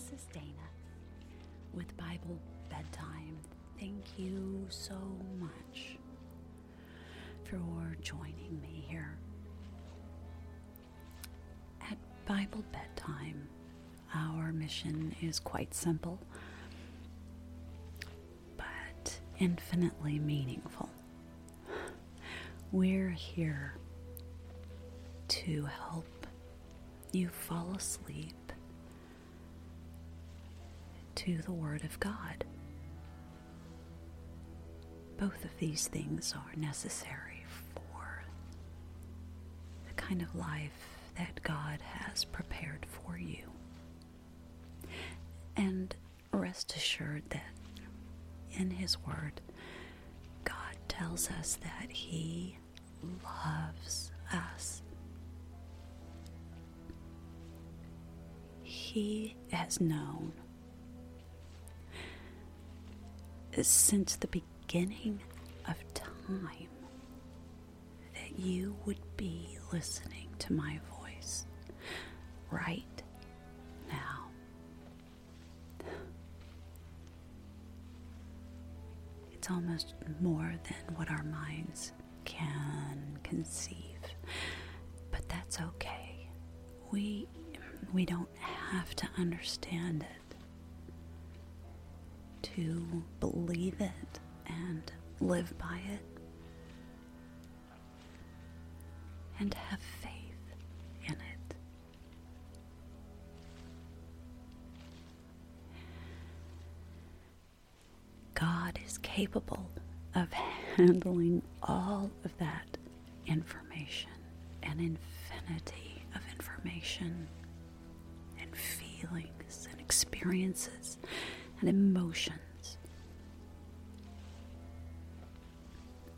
This is Dana with Bible Bedtime. Thank you so much for joining me here. At Bible Bedtime, our mission is quite simple but infinitely meaningful. We're here to help you fall asleep to the Word of God. Both of these things are necessary for the kind of life that God has prepared for you. And rest assured that in His Word, God tells us that He loves us. He has known since the beginning of time that you would be listening to my voice right now. It's almost more than what our minds can conceive. But that's okay. We we don't have to understand it to believe it and live by it and have faith in it. God is capable of handling all of that information, an infinity of information and feelings and experiences and emotions.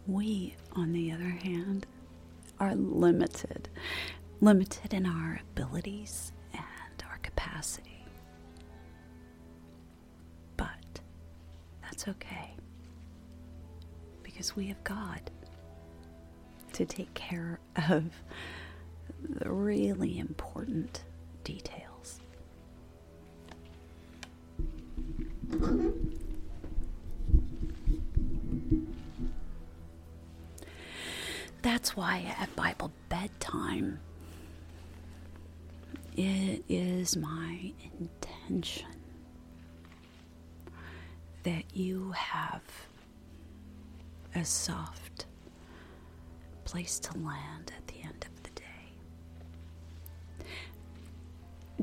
We, on the other hand, are limited, limited in our abilities and our capacity. But that's okay because we have God to take care of the really important details. That's why at Bible bedtime, it is my intention that you have a soft place to land at the end of the day.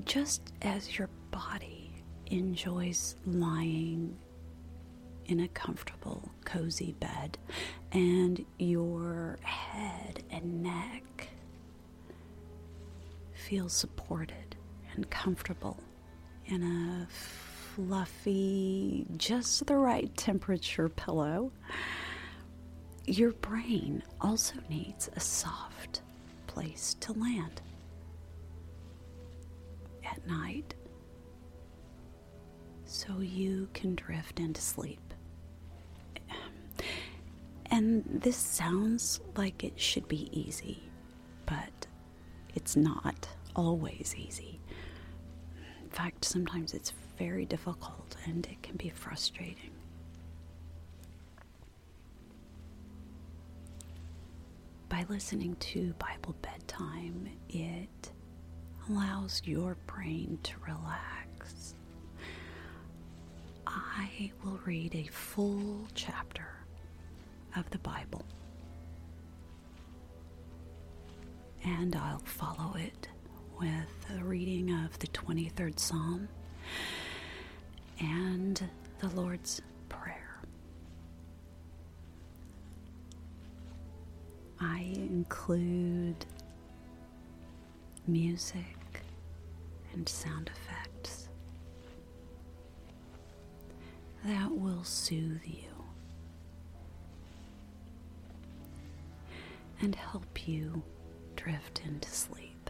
Just as your body enjoys lying in a comfortable, cozy bed, and your head and neck feel supported and comfortable in a fluffy, just the right temperature pillow. Your brain also needs a soft place to land at night so you can drift into sleep. And this sounds like it should be easy, but it's not always easy. In fact, sometimes it's very difficult and it can be frustrating. By listening to Bible bedtime, it allows your brain to relax. I will read a full chapter of the Bible. And I'll follow it with a reading of the 23rd Psalm and the Lord's Prayer. I include music and sound effects that will soothe you and help you drift into sleep.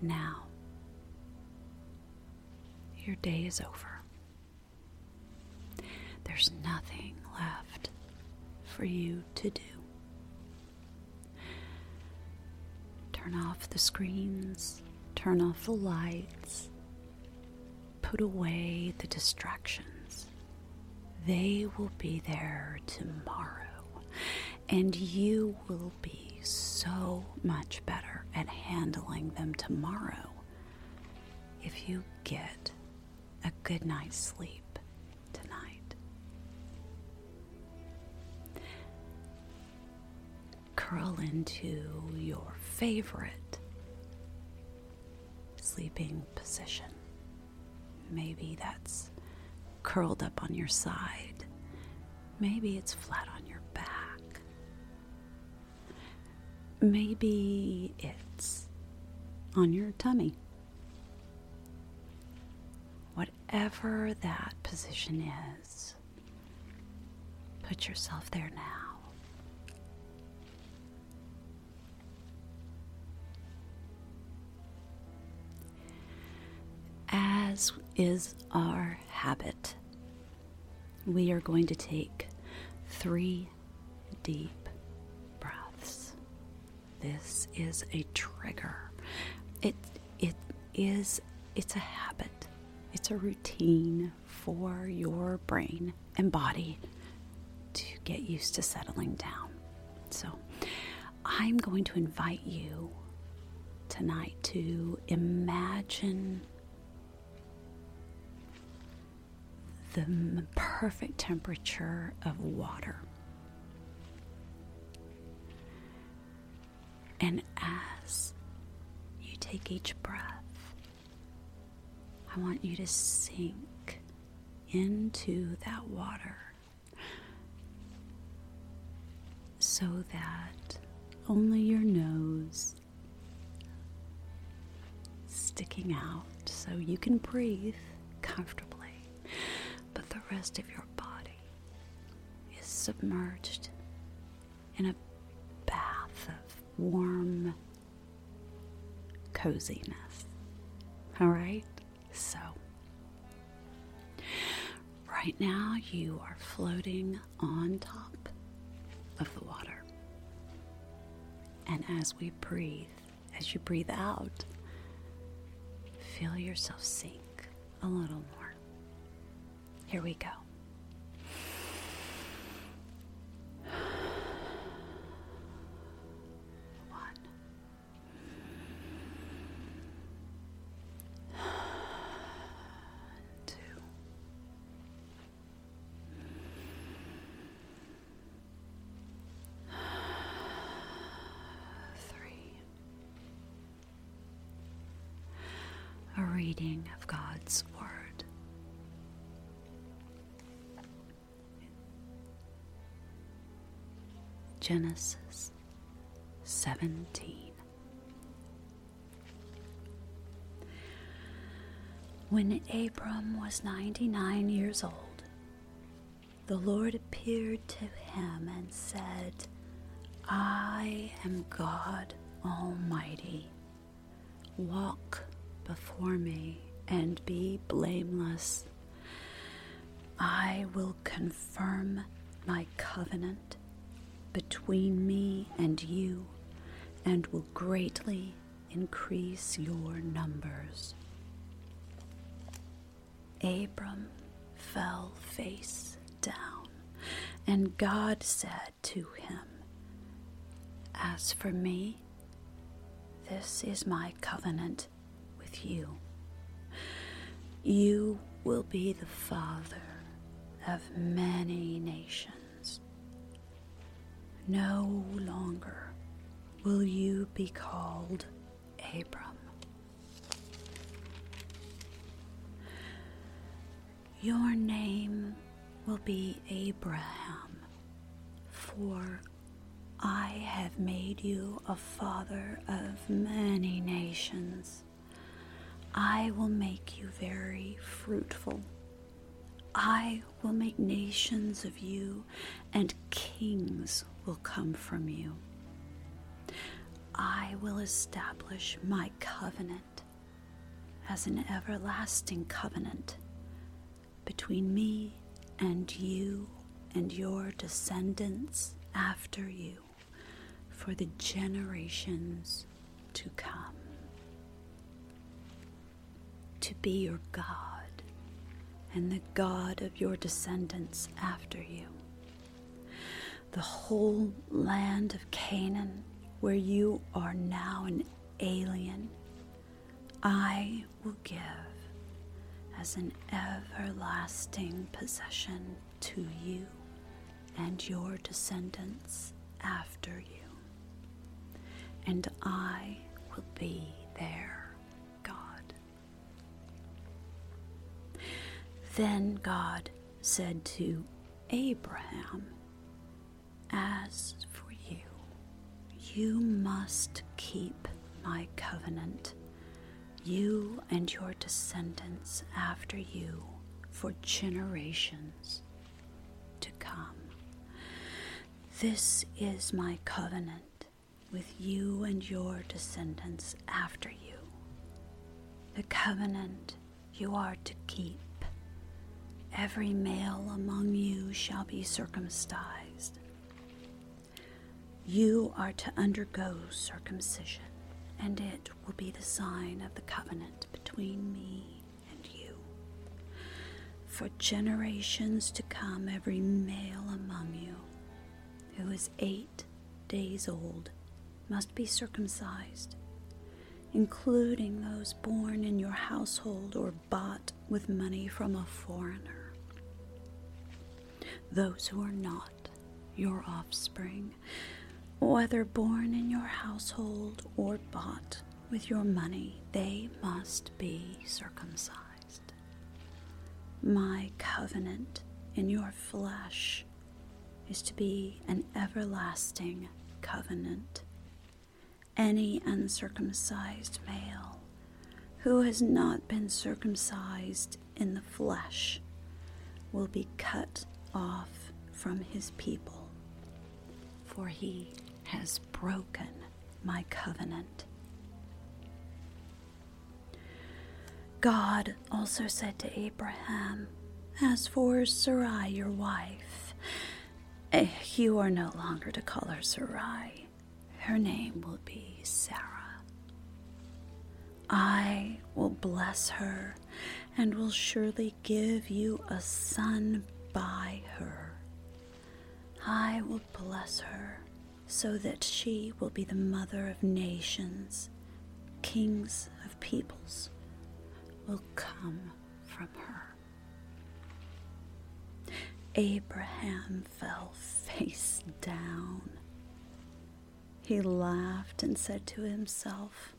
Now, your day is over. There's nothing left for you to do. Turn off the screens, turn off the lights, put away the distractions. They will be there tomorrow, and you will be so much better at handling them tomorrow if you get a good night's sleep tonight. Curl into your favorite sleeping position. Maybe that's curled up on your side. Maybe it's flat on your back. Maybe it's on your tummy. Whatever that position is, put yourself there now. As is our habit, we are going to take three deep breaths. This is a trigger. It it is it's a habit. It's a routine for your brain and body to get used to settling down. So, I'm going to invite you tonight to imagine the perfect temperature of water. And as you take each breath, I want you to sink into that water so that only your nose sticking out so you can breathe comfortably rest of your body is submerged in a bath of warm coziness. All right? So, right now you are floating on top of the water. And as we breathe, as you breathe out, feel yourself sink a little more. Here we go. Reading of God's Genesis 17. When Abram was 99 years old, the Lord appeared to him and said, I am God Almighty. Walk before me and be blameless. I will confirm my covenant between me and you and will greatly increase your numbers. Abram fell face down, and God said to him, As for me, this is my covenant with you. You will be the father of many nations. No longer will you be called Abram. Your name will be Abraham, for I have made you a father of many nations. I will make you very fruitful I will make nations of you, and kings will come from you. I will establish my covenant as an everlasting covenant between me and you and your descendants after you for the generations to come to be your God and the God of your descendants after you. The whole land of Canaan, where you are now an alien, I will give as an everlasting possession to you and your descendants after you. And I will be their God. Then God said to Abraham, As for you, you must keep my covenant, you and your descendants after you, for generations to come. This is my covenant with you and your descendants after you. The covenant you are to keep. Every male among you shall be circumcised. You are to undergo circumcision, and it will be the sign of the covenant between me and you. For generations to come, every male among you who is eight days old must be circumcised, including those born in your household or bought with money from a foreigner. Those who are not your offspring, whether born in your household or bought with your money, they must be circumcised. My covenant in your flesh is to be an everlasting covenant. Any uncircumcised male who has not been circumcised in the flesh will be cut off from his people, for he has broken my covenant. God also said to Abraham, As for Sarai, your wife, eh, you are no longer to call her Sarai. Her name will be Sarah. I will bless her and will surely give you a son by her. I will bless her so that she will be the mother of nations, kings of peoples will come from her. Abraham fell face down. He laughed and said to himself,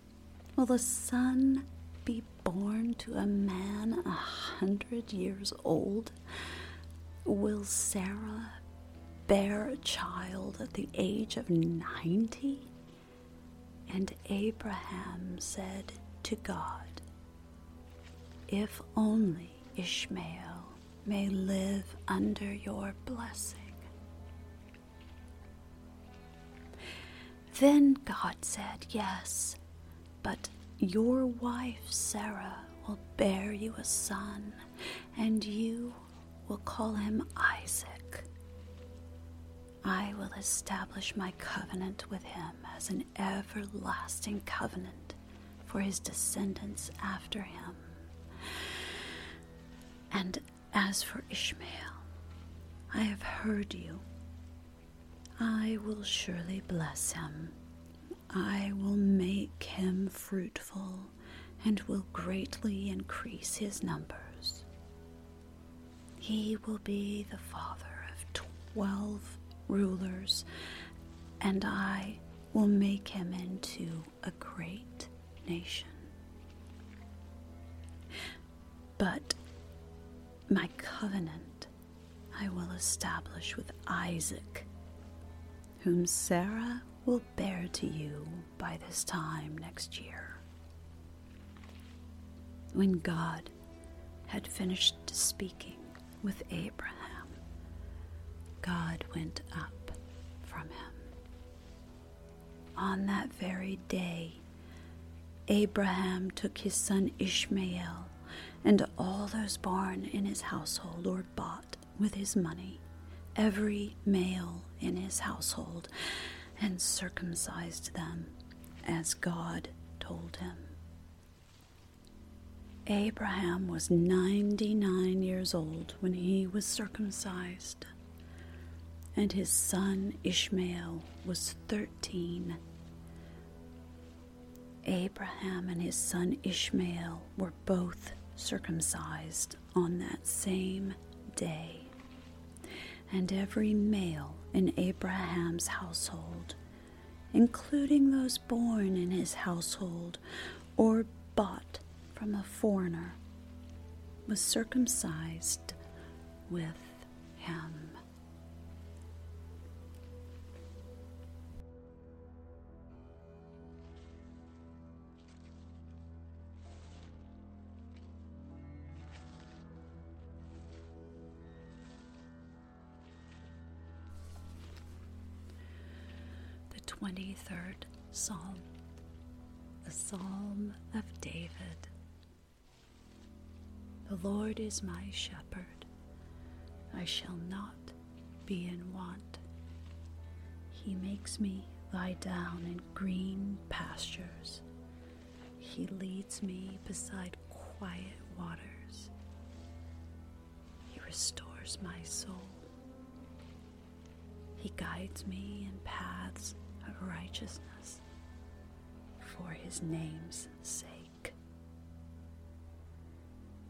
Will the son be born to a man a hundred years old? Will Sarah bear a child at the age of ninety? And Abraham said to God, If only Ishmael may live under your blessing. Then God said, Yes, but your wife Sarah will bear you a son, and you will call him Isaac. I will establish my covenant with him as an everlasting covenant for his descendants after him. And as for Ishmael, I have heard you. I will surely bless him. I will make him fruitful and will greatly increase his numbers. He will be the father of twelve rulers, and I will make him into a great nation. But my covenant I will establish with Isaac, whom Sarah will bear to you by this time next year. When God had finished speaking with Abraham, God went up from him. On that very day, Abraham took his son Ishmael and all those born in his household or bought with his money, every male in his household, and circumcised them as God told him. Abraham was 99 years old when he was circumcised, and his son Ishmael was 13. Abraham and his son Ishmael were both circumcised on that same day. And every male in Abraham's household, including those born in his household or bought from a foreigner, was circumcised with him. 23rd Psalm, the Psalm of David. The Lord is my shepherd, I shall not be in want. He makes me lie down in green pastures. He leads me beside quiet waters. He restores my soul. He guides me in paths of righteousness for his name's sake.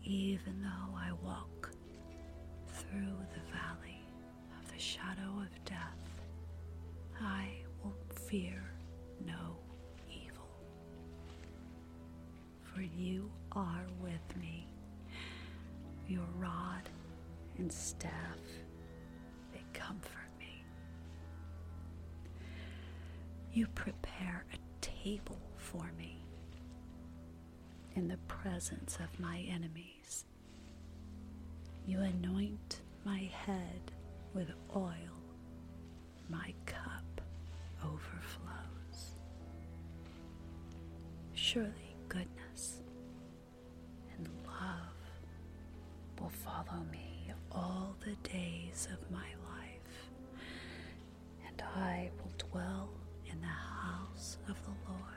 Even though I walk through the valley of the shadow of death, I will fear no evil. For you are with me, your rod and staff, they comfort You prepare a table for me in the presence of my enemies. You anoint my head with oil, my cup overflows. Surely goodness and love will follow me all the days of my life, and I will dwell in the house of the Lord